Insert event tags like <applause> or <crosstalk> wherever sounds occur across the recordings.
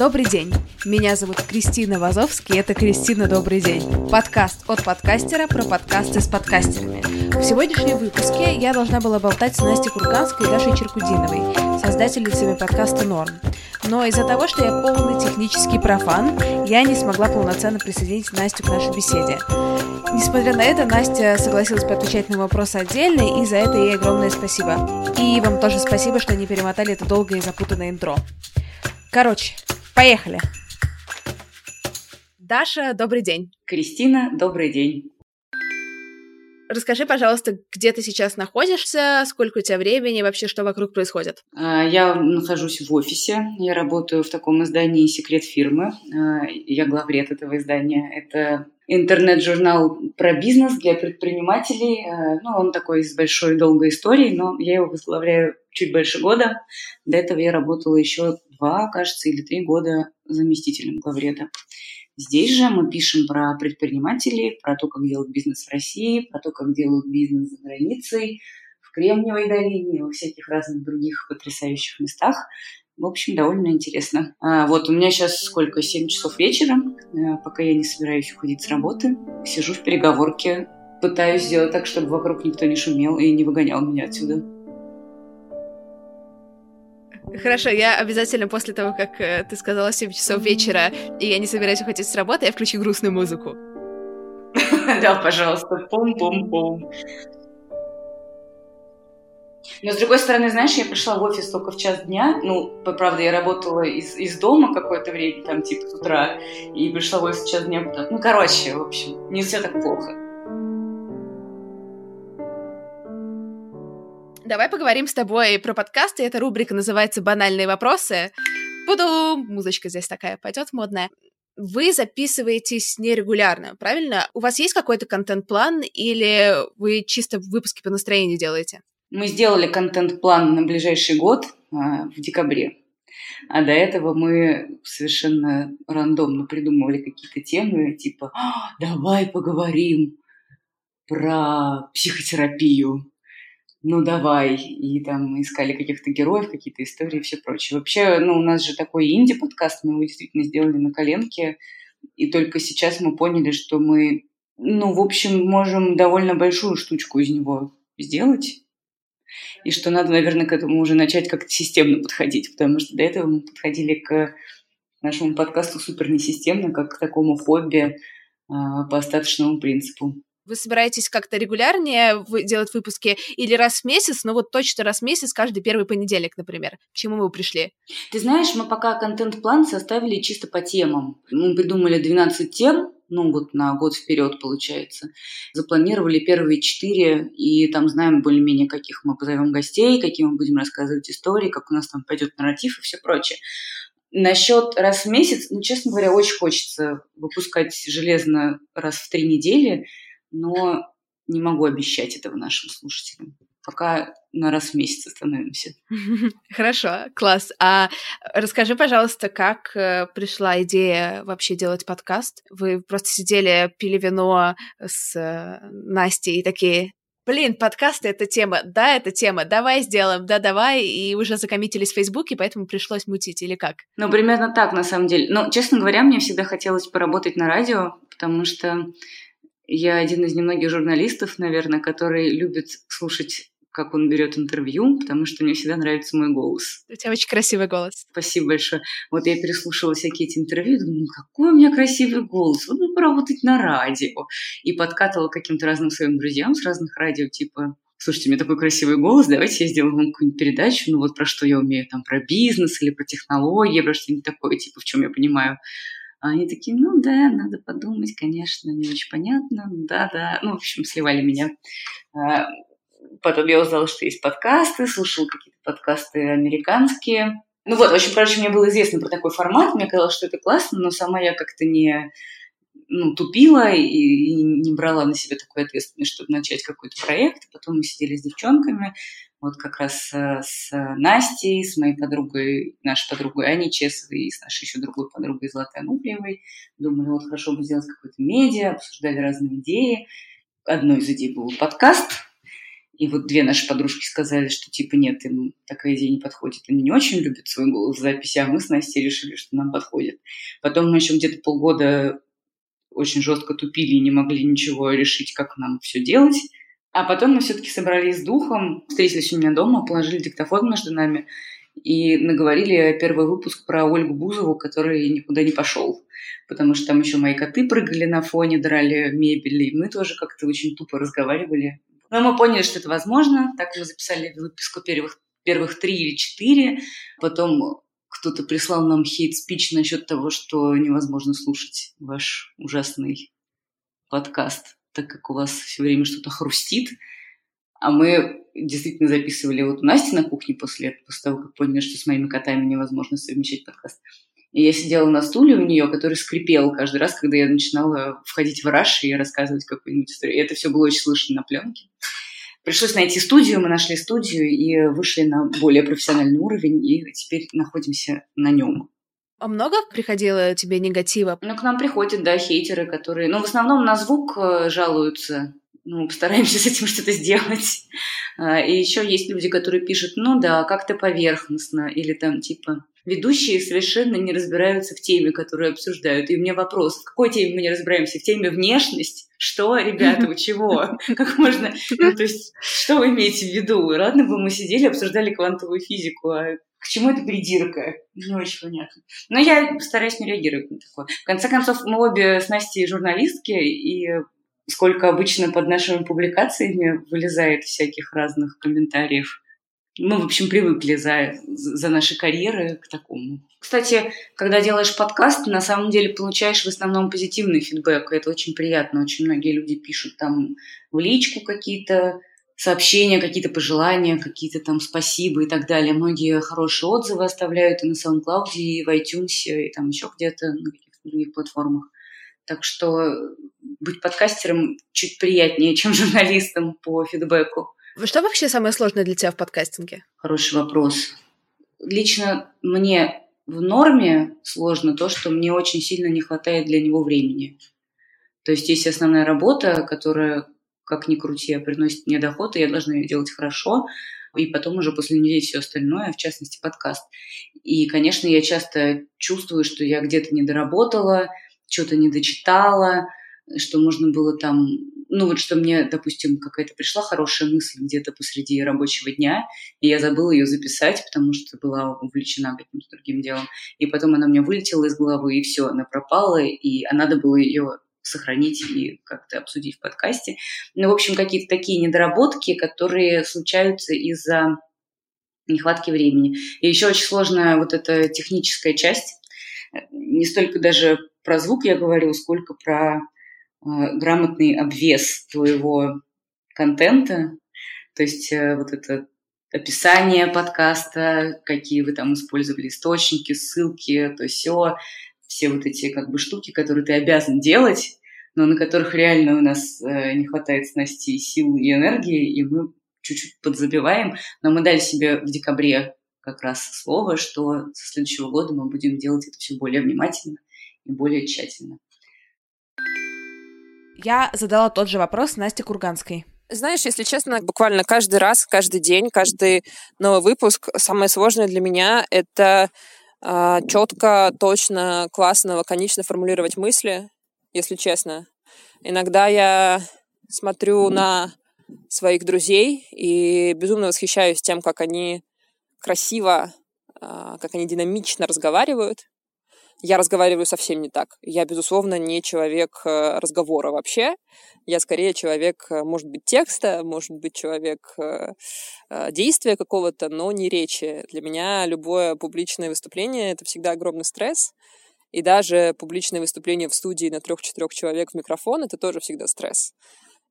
Добрый день. Меня зовут Кристина Вазовский, это Кристина Добрый день. Подкаст от подкастера про подкасты с подкастерами. В сегодняшнем выпуске я должна была болтать с Настей Курганской и Дашей Черкудиновой, создательницами подкаста «Норм». Но из-за того, что я полный технический профан, я не смогла полноценно присоединить Настю к нашей беседе. Несмотря на это, Настя согласилась поотвечать на вопросы отдельно, и за это ей огромное спасибо. И вам тоже спасибо, что не перемотали это долгое и запутанное интро. Короче, поехали. Даша, добрый день. Кристина, добрый день. Расскажи, пожалуйста, где ты сейчас находишься, сколько у тебя времени, вообще что вокруг происходит? А, я нахожусь в офисе, я работаю в таком издании «Секрет фирмы». А, я главред этого издания. Это интернет-журнал про бизнес для предпринимателей. А, ну, он такой с большой долгой историей, но я его возглавляю чуть больше года. До этого я работала еще два, кажется, или три года заместителем главреда. Здесь же мы пишем про предпринимателей, про то, как делать бизнес в России, про то, как делают бизнес за границей, в Кремниевой долине во всяких разных других потрясающих местах. В общем, довольно интересно. А, вот у меня сейчас сколько? 7 часов вечера, а, пока я не собираюсь уходить с работы. Сижу в переговорке, пытаюсь сделать так, чтобы вокруг никто не шумел и не выгонял меня отсюда. Хорошо, я обязательно после того, как э, ты сказала 7 часов вечера, и я не собираюсь уходить с работы, я включу грустную музыку. <laughs> Да, пожалуйста, пум-пум-пум. Но, с другой стороны, знаешь, я пришла в офис только в час дня. Ну, правда, я работала из, из дома какое-то время, там, типа, с утра. И пришла в офис в час дня. Ну, короче, в общем, не все так плохо. Давай поговорим с тобой про подкасты. Эта рубрика называется «Банальные вопросы». Буду... Музычка здесь такая пойдет модная. Вы записываетесь нерегулярно, правильно? У вас есть какой-то контент-план или вы чисто выпуски по настроению делаете? Мы сделали контент-план на ближайший год а, в декабре. А до этого мы совершенно рандомно придумывали какие-то темы, типа «А, «давай поговорим про психотерапию», ну давай, и там искали каких-то героев, какие-то истории и все прочее. Вообще, ну у нас же такой инди-подкаст, мы его действительно сделали на коленке, и только сейчас мы поняли, что мы, ну, в общем, можем довольно большую штучку из него сделать, и что надо, наверное, к этому уже начать как-то системно подходить, потому что до этого мы подходили к нашему подкасту супер несистемно, как к такому хобби а, по остаточному принципу. Вы собираетесь как-то регулярнее делать выпуски или раз в месяц, ну вот точно раз в месяц, каждый первый понедельник, например? К чему вы пришли? Ты знаешь, мы пока контент-план составили чисто по темам. Мы придумали 12 тем, ну вот на год вперед получается. Запланировали первые четыре, и там знаем более-менее, каких мы позовем гостей, какие мы будем рассказывать истории, как у нас там пойдет нарратив и все прочее. Насчет раз в месяц, ну, честно говоря, очень хочется выпускать железно раз в три недели, но не могу обещать этого нашим слушателям. Пока на раз в месяц остановимся. <laughs> Хорошо, класс. А расскажи, пожалуйста, как э, пришла идея вообще делать подкаст? Вы просто сидели, пили вино с э, Настей и такие, блин, подкасты — это тема, да, это тема, давай сделаем, да, давай, и уже закоммитились в Фейсбуке, поэтому пришлось мутить, или как? Ну, примерно так, на самом деле. Но, честно говоря, мне всегда хотелось поработать на радио, потому что я один из немногих журналистов, наверное, который любит слушать как он берет интервью, потому что мне всегда нравится мой голос. У тебя очень красивый голос. Спасибо большое. Вот я переслушала всякие эти интервью, думаю, ну какой у меня красивый голос, вот бы поработать на радио. И подкатывала каким-то разным своим друзьям с разных радио, типа, слушайте, у меня такой красивый голос, давайте я сделаю вам какую-нибудь передачу, ну вот про что я умею, там, про бизнес или про технологии, про что-нибудь такое, типа, в чем я понимаю они такие, ну да, надо подумать, конечно, не очень понятно, ну да, да. Ну, в общем, сливали меня. А, потом я узнала, что есть подкасты, слушала какие-то подкасты американские. Ну вот, в общем, короче, мне было известно про такой формат, мне казалось, что это классно, но сама я как-то не ну, тупила и, и не брала на себя такой ответственность, чтобы начать какой-то проект. Потом мы сидели с девчонками, вот как раз э, с Настей, с моей подругой, нашей подругой Аней Чесовой и с нашей еще другой подругой Златой Ануфриевой. Думали, вот хорошо бы сделать какое-то медиа, обсуждали разные идеи. Одной из идей был подкаст, И вот две наши подружки сказали, что типа нет, им такая идея не подходит. Они не очень любят свой голос в записи, а мы с Настей решили, что нам подходит. Потом мы еще где-то полгода очень жестко тупили и не могли ничего решить, как нам все делать. А потом мы все-таки собрались с духом, встретились у меня дома, положили диктофон между нами и наговорили первый выпуск про Ольгу Бузову, который никуда не пошел. Потому что там еще мои коты прыгали на фоне, драли мебель, и мы тоже как-то очень тупо разговаривали. Но мы поняли, что это возможно. Так мы записали выписку первых, первых три или четыре. Потом кто-то прислал нам хейт-спич насчет того, что невозможно слушать ваш ужасный подкаст, так как у вас все время что-то хрустит. А мы действительно записывали вот у Насти на кухне после, после того, как поняли, что с моими котами невозможно совмещать подкаст. И я сидела на стуле у нее, который скрипел каждый раз, когда я начинала входить в раш и рассказывать какую-нибудь историю. И это все было очень слышно на пленке. Пришлось найти студию, мы нашли студию и вышли на более профессиональный уровень, и теперь находимся на нем. А много приходило тебе негатива? Ну, к нам приходят, да, хейтеры, которые... Ну, в основном на звук э, жалуются. Ну, постараемся с этим <laughs> что-то сделать. А, и еще есть люди, которые пишут, ну да, как-то поверхностно, или там типа ведущие совершенно не разбираются в теме, которую обсуждают. И у меня вопрос, в какой теме мы не разбираемся? В теме внешность? Что, ребята, вы чего? <laughs> Как можно... Ну, то есть, что вы имеете в виду? Ладно бы мы сидели, обсуждали квантовую физику, а к чему это придирка? Не очень понятно. Но я стараюсь не реагировать на такое. В конце концов, мы обе с Настей журналистки, и сколько обычно под нашими публикациями вылезает всяких разных комментариев мы, в общем, привыкли за, за наши карьеры к такому. Кстати, когда делаешь подкаст, на самом деле получаешь в основном позитивный фидбэк, и это очень приятно. Очень многие люди пишут там в личку какие-то сообщения, какие-то пожелания, какие-то там спасибо и так далее. Многие хорошие отзывы оставляют и на SoundCloud, и в iTunes, и там еще где-то на каких-то других платформах. Так что быть подкастером чуть приятнее, <laughs> чем журналистом по фидбэку. Что вообще самое сложное для тебя в подкастинге? Хороший вопрос. Лично мне в норме сложно то, что мне очень сильно не хватает для него времени. То есть есть основная работа, которая, как ни крути, приносит мне доход, и я должна ее делать хорошо, и потом уже после нее все остальное, в частности подкаст. И, конечно, я часто чувствую, что я где-то не доработала, что-то не дочитала, что можно было там ну вот что мне, допустим, какая-то пришла хорошая мысль где-то посреди рабочего дня, и я забыла ее записать, потому что была увлечена каким-то другим делом. И потом она у меня вылетела из головы, и все, она пропала, и а надо было ее сохранить и как-то обсудить в подкасте. Ну, в общем, какие-то такие недоработки, которые случаются из-за нехватки времени. И еще очень сложная вот эта техническая часть. Не столько даже про звук я говорю, сколько про грамотный обвес твоего контента, то есть э, вот это описание подкаста, какие вы там использовали источники, ссылки, то все, все вот эти как бы штуки, которые ты обязан делать, но на которых реально у нас э, не хватает с Настей сил и энергии, и мы чуть-чуть подзабиваем, но мы дали себе в декабре как раз слово, что со следующего года мы будем делать это все более внимательно и более тщательно. Я задала тот же вопрос Насте Курганской. Знаешь, если честно, буквально каждый раз, каждый день, каждый новый выпуск, самое сложное для меня — это э, четко, точно, классно, лаконично формулировать мысли, если честно. Иногда я смотрю на своих друзей и безумно восхищаюсь тем, как они красиво, э, как они динамично разговаривают, я разговариваю совсем не так. Я, безусловно, не человек э, разговора вообще. Я скорее человек, э, может быть, текста, может быть, человек э, действия какого-то, но не речи. Для меня любое публичное выступление — это всегда огромный стресс. И даже публичное выступление в студии на трех-четырех человек в микрофон — это тоже всегда стресс.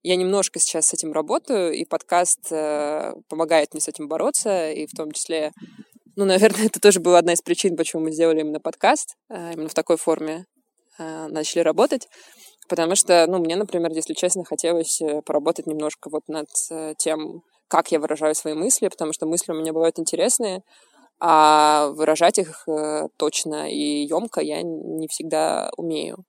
Я немножко сейчас с этим работаю, и подкаст помогает мне с этим бороться, и в том числе ну, наверное, <laughs> это тоже была одна из причин, почему мы сделали именно подкаст, э, именно в такой форме э, начали работать. Потому что, ну, мне, например, если честно, хотелось э, поработать немножко вот над тем, как я выражаю свои мысли, потому что мысли у меня бывают интересные, а выражать их точно и емко я не всегда умею.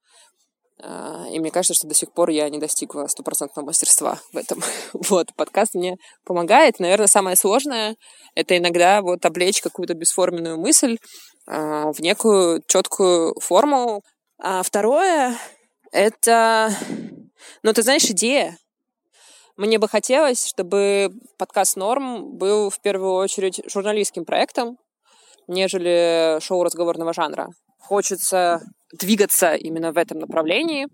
А, и мне кажется, что до сих пор я не достигла стопроцентного мастерства в этом. <laughs> Вот, подкаст мне помогает. Наверное, самое сложное — это иногда вот облечь какую-то бесформенную мысль а, в некую четкую форму. А второе — это, ну, ты знаешь, идея. Мне бы хотелось, чтобы подкаст «Норм» был в первую очередь журналистским проектом, нежели шоу разговорного жанра. Хочется двигаться именно в этом направлении.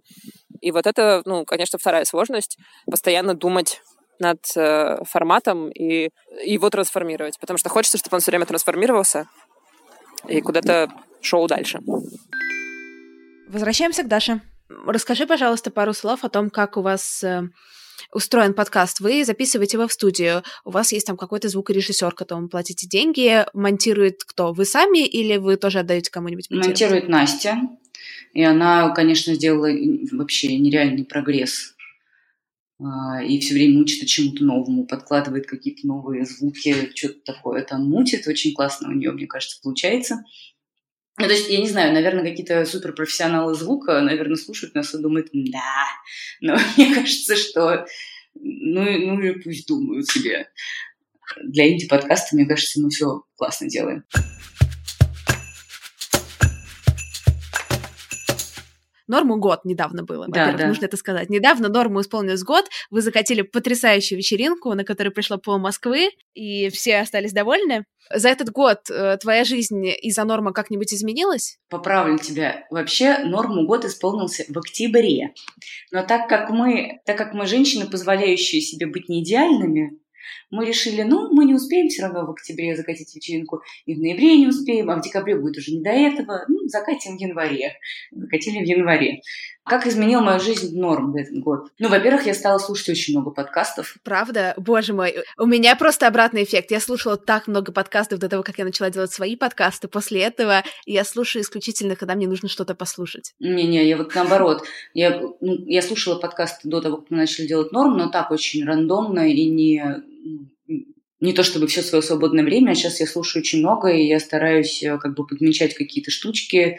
И вот это, ну, конечно, вторая сложность — постоянно думать над э, форматом и его трансформировать. Потому что хочется, чтобы он все время трансформировался и куда-то шел дальше. Возвращаемся к Даше. Расскажи, пожалуйста, пару слов о том, как у вас э, устроен подкаст. Вы записываете его в студию, у вас есть там какой-то звукорежиссер, которому платите деньги, монтирует кто? Вы сами или вы тоже отдаете кому-нибудь? Монтирует Настя. И она, конечно, сделала вообще нереальный прогресс. А, и все время учит чему-то новому, подкладывает какие-то новые звуки, что-то такое там мутит. Очень классно у нее, мне кажется, получается. Ну, то есть, я не знаю, наверное, какие-то суперпрофессионалы звука, наверное, слушают нас и думают, да. Но <laughs> мне кажется, что ну, ну и пусть думают себе. Для инди-подкаста, мне кажется, мы все классно делаем. Норму год недавно было, да, во-первых, да. нужно это сказать. Недавно Норму исполнилось год, вы закатили потрясающую вечеринку, на которой пришло пол Москвы, и все остались довольны. За этот год э, твоя жизнь из-за Норма как-нибудь изменилась? Поправлю тебя. Вообще, Норму год исполнился в октябре. Но так как мы, так как мы женщины, позволяющие себе быть не идеальными, мы решили, ну, мы не успеем все равно в октябре закатить вечеринку, и в ноябре не успеем, а в декабре будет уже не до этого, ну, закатим в январе. Закатили в январе. Как изменил мою жизнь норм в этот год? Ну, во-первых, я стала слушать очень много подкастов. Правда? Боже мой, у меня просто обратный эффект. Я слушала так много подкастов до того, как я начала делать свои подкасты. После этого я слушаю исключительно, когда мне нужно что-то послушать. Не-не, я вот наоборот. Я, ну, я слушала подкасты до того, как мы начали делать норм, но так очень рандомно и не не то чтобы все свое свободное время, а сейчас я слушаю очень много, и я стараюсь э, как бы подмечать какие-то штучки,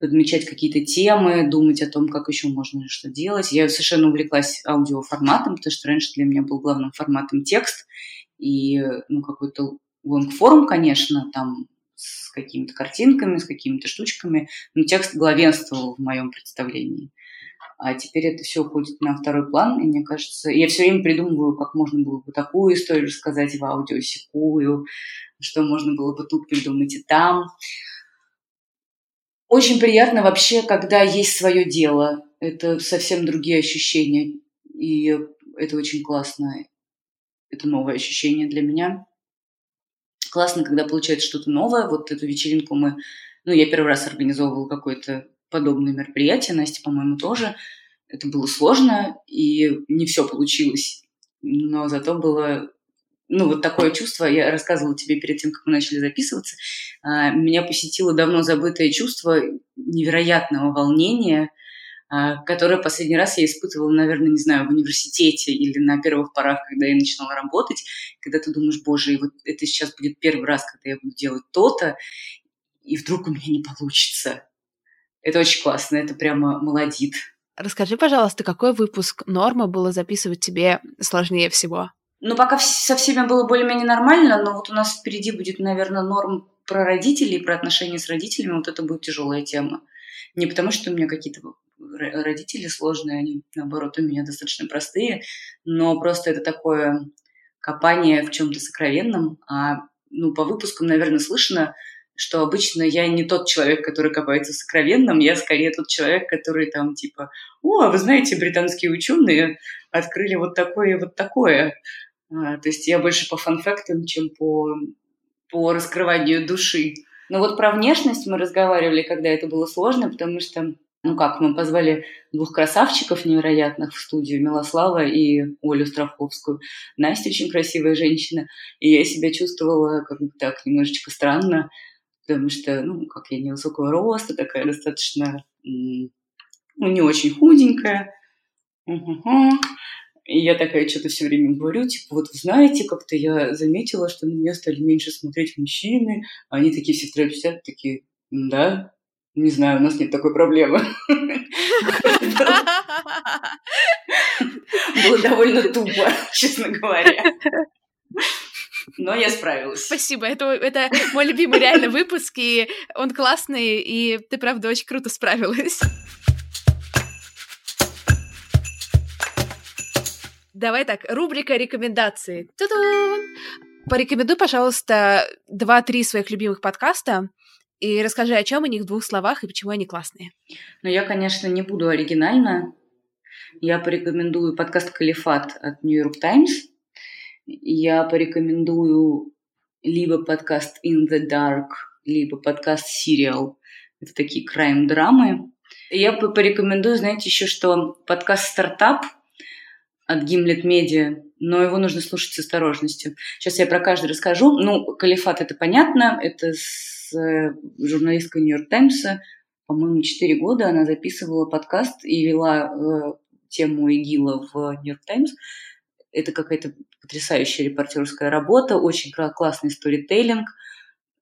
подмечать какие-то темы, думать о том, как еще можно что делать. Я совершенно увлеклась аудиоформатом, потому что раньше для меня был главным форматом текст и ну, какой-то longform, конечно, там с какими-то картинками, с какими-то штучками, но текст главенствовал в моем представлении. А теперь это все уходит на второй план, и мне кажется, я все время придумываю, как можно было бы такую историю рассказать в аудио, секую, что можно было бы тут придумать и там. Очень приятно вообще, когда есть свое дело. Это совсем другие ощущения. И это очень классно. Это новое ощущение для меня. Классно, когда получается что-то новое. Вот эту вечеринку мы... Ну, я первый раз организовывала какое-то подобное мероприятие. Настя, по-моему, тоже. Это было сложно, и не все получилось. Но зато было ну, вот такое чувство, я рассказывала тебе перед тем, как мы начали записываться, а, меня посетило давно забытое чувство невероятного волнения, а, которое последний раз я испытывала, наверное, не знаю, в университете или на первых порах, когда я начинала работать, когда ты думаешь, боже, и вот это сейчас будет первый раз, когда я буду делать то-то, и вдруг у меня не получится. Это очень классно, это прямо молодит. Расскажи, пожалуйста, какой выпуск норма было записывать тебе сложнее всего? Ну, пока со всеми было более-менее нормально, но вот у нас впереди будет, наверное, норм про родителей, про отношения с родителями. Вот это будет тяжелая тема. Не потому, что у меня какие-то родители сложные, они, наоборот, у меня достаточно простые, но просто это такое копание в чем-то сокровенном. А ну, по выпускам, наверное, слышно, что обычно я не тот человек, который копается в сокровенном, я скорее тот человек, который там типа, о, а вы знаете, британские ученые открыли вот такое и вот такое. А, то есть я больше по фанфактам, чем по, по раскрыванию души. Но вот про внешность мы разговаривали, когда это было сложно, потому что, ну как, мы позвали двух красавчиков невероятных в студию, Милослава и Олю Страховскую. Настя очень красивая женщина, и я себя чувствовала как бы так немножечко странно, потому что, ну, как я невысокого роста, такая достаточно, ну, не очень худенькая. Угу. И я такая что-то все время говорю, типа, вот знаете, как-то я заметила, что на меня стали меньше смотреть мужчины, а они такие все сидят, такие, да, Не знаю, у нас нет такой проблемы. <laughs> Было довольно тупо, честно говоря. Но я справилась. Спасибо. Это, это мой любимый реально выпуск, и он классный, и ты, правда, очень круто справилась. Давай так, рубрика рекомендации. Ту-дун! Порекомендуй, пожалуйста, два-три своих любимых подкаста и расскажи, о чем у них в двух словах и почему они классные. Ну, я, конечно, не буду оригинально. Я порекомендую подкаст «Калифат» от York Times. Я порекомендую либо подкаст «In the Dark», либо подкаст «Serial». Это такие крайм-драмы. Я порекомендую, знаете, еще что подкаст «Стартап» от Gimlet Media, но его нужно слушать с осторожностью. Сейчас я про каждый расскажу. Ну, «Калифат» — это понятно, это с э, журналисткой «Нью-Йорк Таймса». По-моему, четыре года она записывала подкаст и вела э, тему ИГИЛа в «Нью-Йорк Таймс». Это какая-то потрясающая репортерская работа, очень классный сторителлинг,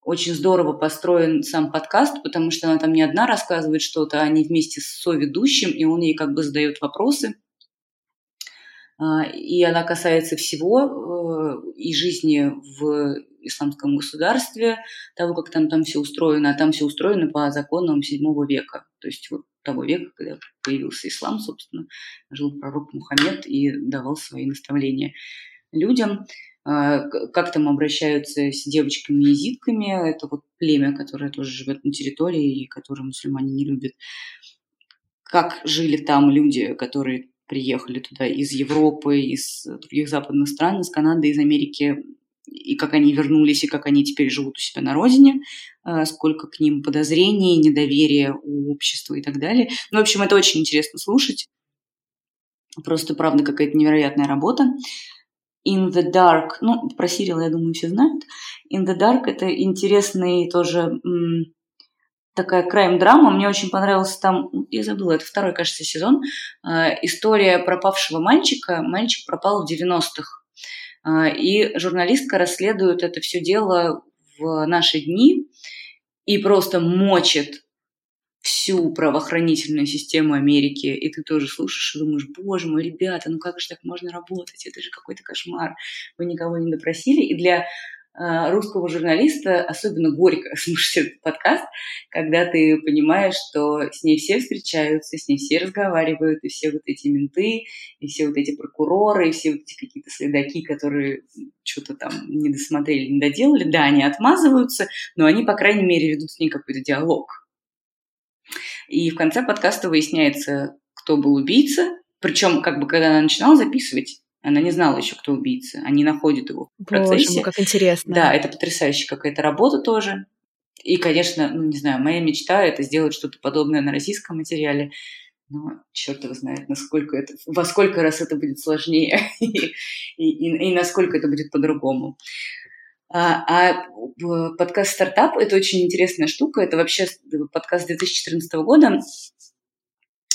очень здорово построен сам подкаст, потому что она там не одна рассказывает что-то, а они вместе с соведущим, и он ей как бы задает вопросы – и она касается всего э, и жизни в исламском государстве, того, как там, там все устроено, а там все устроено по законам VII века, то есть вот того века, когда появился ислам, собственно, жил пророк Мухаммед и давал свои наставления людям. А, как там обращаются с девочками-езидками, это вот племя, которое тоже живет на территории и которое мусульмане не любят. Как жили там люди, которые приехали туда из Европы, из других западных стран, из Канады, из Америки, и как они вернулись, и как они теперь живут у себя на родине, а, сколько к ним подозрений, недоверия у общества и так далее. Ну, в общем, это очень интересно слушать. Просто, правда, какая-то невероятная работа. In the Dark, ну, про Сирил, я думаю, все знают. In the Dark – это интересный тоже такая крайм-драма. Мне очень понравился там, я забыла, это второй, кажется, сезон, э, история пропавшего мальчика. Мальчик пропал в 90-х. Э, и журналистка расследует это все дело в наши дни и просто мочит всю правоохранительную систему Америки, и ты тоже слушаешь и думаешь, боже мой, ребята, ну как же так можно работать? Это же какой-то кошмар. Вы никого не допросили. И для русского журналиста особенно горько <laughs> слушать этот подкаст, когда ты понимаешь, что с ней все встречаются, с ней все разговаривают, и все вот эти менты, и все вот эти прокуроры, и все вот эти какие-то следаки, которые что-то там не досмотрели, не доделали. Да, они отмазываются, но они, по крайней мере, ведут с ней какой-то диалог. И в конце подкаста выясняется, кто был убийца. Причем, как бы, когда она начинала записывать, она не знала еще, кто убийца. Они находят его в процессе. Боже мой, как интересно. Да, это потрясающая какая-то работа тоже. И, конечно, ну, не знаю, моя мечта – это сделать что-то подобное на российском материале. Но черт его знает, насколько это, во сколько раз это будет сложнее <laughs> и, и, и насколько это будет по-другому. А, а подкаст «Стартап» – это очень интересная штука. Это вообще подкаст 2014 года.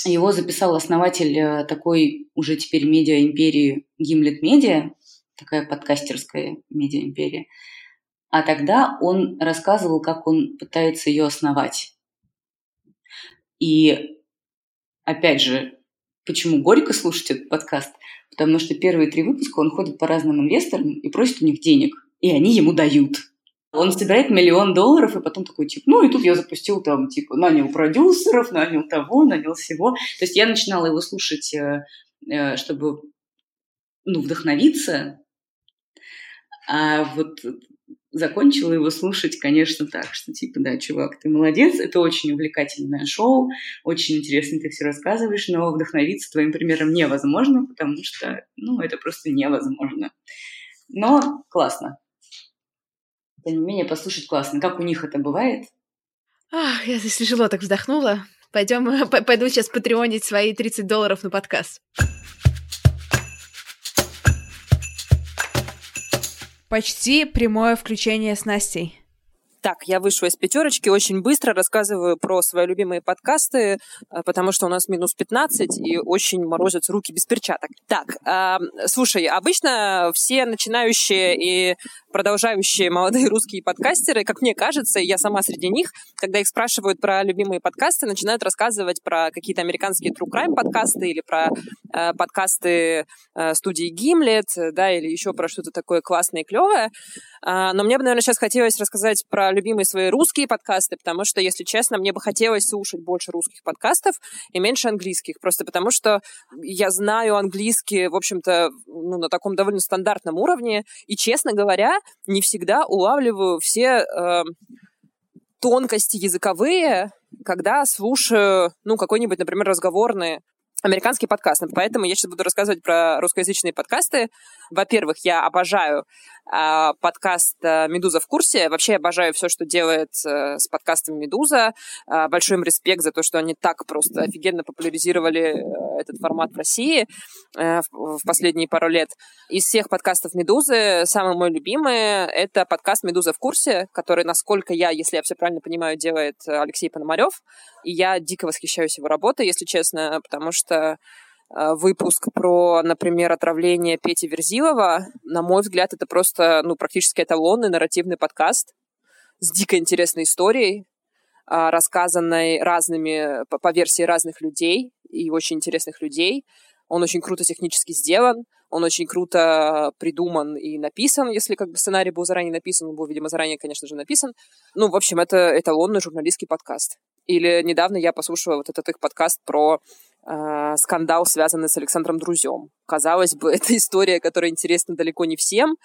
Его записал основатель э, такой уже теперь медиа-империи Гимлет Медиа, такая подкастерская медиа-империя. А тогда он рассказывал, как он пытается ее основать. И опять же, почему горько слушать этот подкаст? Потому что первые три выпуска он ходит по разным инвесторам и просит у них денег, и они ему дают. Он собирает миллион долларов, и потом такой, типа, ну, и тут я запустил там, типа, нанял продюсеров, нанял того, нанял всего. То есть я начинала его слушать, э, э, чтобы, ну, вдохновиться, а вот закончила его слушать, конечно, так, что типа, да, чувак, ты молодец, это очень увлекательное шоу, очень интересно ты все рассказываешь, но вдохновиться твоим примером невозможно, потому что, ну, это просто невозможно. Но классно тем не менее, послушать классно. Как у них это бывает? Ах, я здесь тяжело так вздохнула. Пойдем, пойду сейчас патреонить свои 30 долларов на подкаст. Почти прямое включение с Настей. Так, я вышла из пятерочки, очень быстро рассказываю про свои любимые подкасты, э, потому что у нас минус 15 и очень морозятся руки без перчаток. Так, э, слушай, обычно все начинающие и продолжающие молодые русские подкастеры, как мне кажется, я сама среди них, когда их спрашивают про любимые подкасты, начинают рассказывать про какие-то американские true crime подкасты или про э, подкасты э, студии Гимлет, да, или еще про что-то такое классное и клевое. Э, но мне бы, наверное, сейчас хотелось рассказать про любимые свои русские подкасты, потому что, если честно, мне бы хотелось слушать больше русских подкастов и меньше английских, просто потому что я знаю английский, в общем-то, ну, на таком довольно стандартном уровне, и, честно говоря, не всегда улавливаю все э, тонкости языковые, когда слушаю, ну, какой-нибудь, например, разговорный американский подкаст. Поэтому я сейчас буду рассказывать про русскоязычные подкасты. Во-первых, я обожаю подкаст э, «Медуза в курсе». Вообще обожаю все, что делает э, с подкастом «Медуза». Э, большой им респект за то, что они так просто офигенно популяризировали э, этот формат в России в, последние пару лет. Из всех подкастов «Медузы» самый мой любимый — это подкаст «Медуза в курсе», который, насколько я, если я все правильно понимаю, делает Алексей Пономарев. И я дико восхищаюсь его работой, если честно, потому что выпуск про, например, отравление Пети Верзилова. На мой взгляд, это просто, ну, практически эталонный нарративный подкаст с дико интересной историей, а, рассказанной разными, по версии разных людей и очень интересных людей. Он очень круто технически сделан, он очень круто придуман и написан, если как бы сценарий был заранее написан, он был, видимо, заранее, конечно же, написан. Ну, в общем, это эталонный журналистский подкаст. Или недавно я послушала вот этот их подкаст про э, скандал, связанный с Александром Друзем. Казалось бы, <laughs> это история, которая интересна далеко не всем,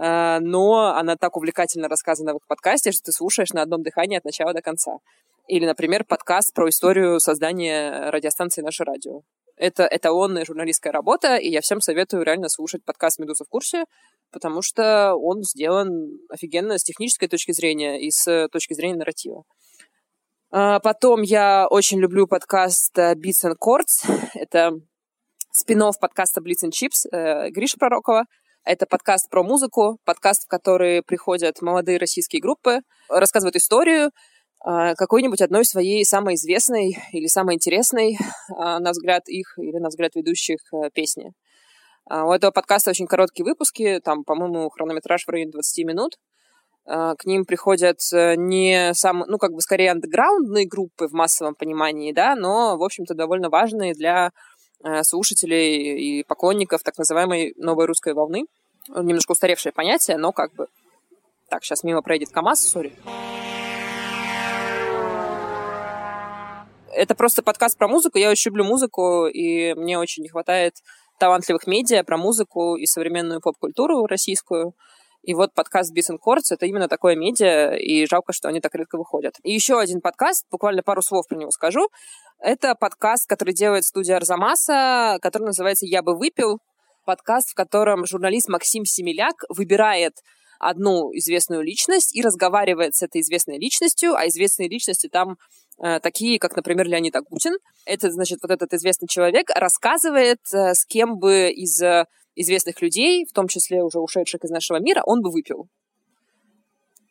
э, но она так увлекательно рассказана в их подкасте, что ты слушаешь на одном дыхании от начала до конца. Или, например, подкаст про историю создания радиостанции «Наше радио». Это эталонная журналистская работа, и я всем советую реально слушать подкаст «Медуза в курсе», потому что он сделан офигенно с технической точки зрения и с точки зрения нарратива. А, потом я очень люблю подкаст э, Beats and Chords. Это спин подкаста Blitz and Chips э, Гриша Пророкова. Это подкаст про музыку, подкаст, в который приходят молодые российские группы, рассказывают историю э, какой-нибудь одной своей самой известной или самой интересной, на взгляд их или на взгляд ведущих, песни. У этого подкаста очень короткие выпуски, там, по-моему, хронометраж в районе 20 минут. А, к ним приходят э, не сам, ну, как бы скорее андеграундные группы в массовом понимании, да, но, в общем-то, довольно важные для э, слушателей и поклонников так называемой новой русской волны. Немножко устаревшее понятие, но как бы... Так, сейчас мимо проедет КамАЗ, сори. Это просто подкаст про музыку. Я очень люблю музыку, и мне очень не хватает талантливых медиа про музыку и современную поп-культуру российскую. И вот подкаст Beats and Chords — это именно такое медиа, и жалко, что они так редко выходят. И еще один подкаст, буквально пару слов про него скажу. Это подкаст, который делает студия Арзамаса, который называется «Я бы выпил». Подкаст, в котором журналист Максим Семеляк выбирает одну известную личность и разговаривает с этой известной личностью, а известные личности там э, такие, как, например, Леонид Агутин. Это, значит, вот этот известный человек рассказывает, э, с кем бы из э, известных людей, в том числе уже ушедших из нашего мира, он бы выпил.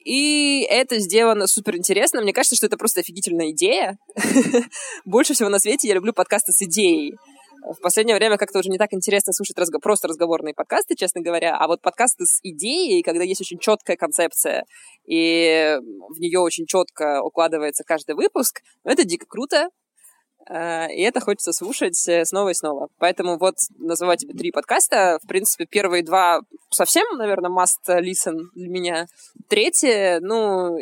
И это сделано супер интересно. Мне кажется, что это просто офигительная идея. <laughs> Больше всего на свете я люблю подкасты с идеей. В последнее время как-то уже не так интересно слушать разго- просто разговорные подкасты, честно говоря, а вот подкасты с идеей, когда есть очень четкая концепция, и в нее очень четко укладывается каждый выпуск, ну, это дико круто, и это хочется слушать э, снова и снова. Поэтому вот называю тебе три подкаста. В принципе, первые два совсем, наверное, must listen для меня. Третий, ну,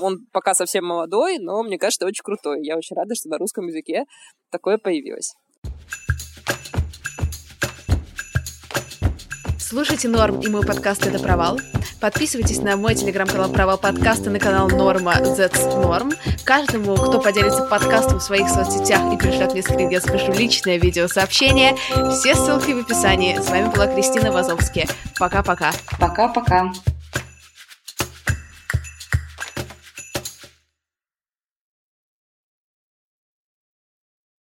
он пока совсем молодой, но мне кажется, очень крутой. Я очень рада, что на русском языке такое появилось. Слушайте Норм и мой подкаст «Это провал». Подписывайтесь на мой телеграм-канал «Провал подкаста» на канал Норма That's Norm. Каждому, кто поделится подкастом в своих соцсетях и пришлет мне скрин, я спешу личное видеосообщение. Все ссылки в описании. С вами была Кристина Вазовская. Пока-пока. Пока-пока.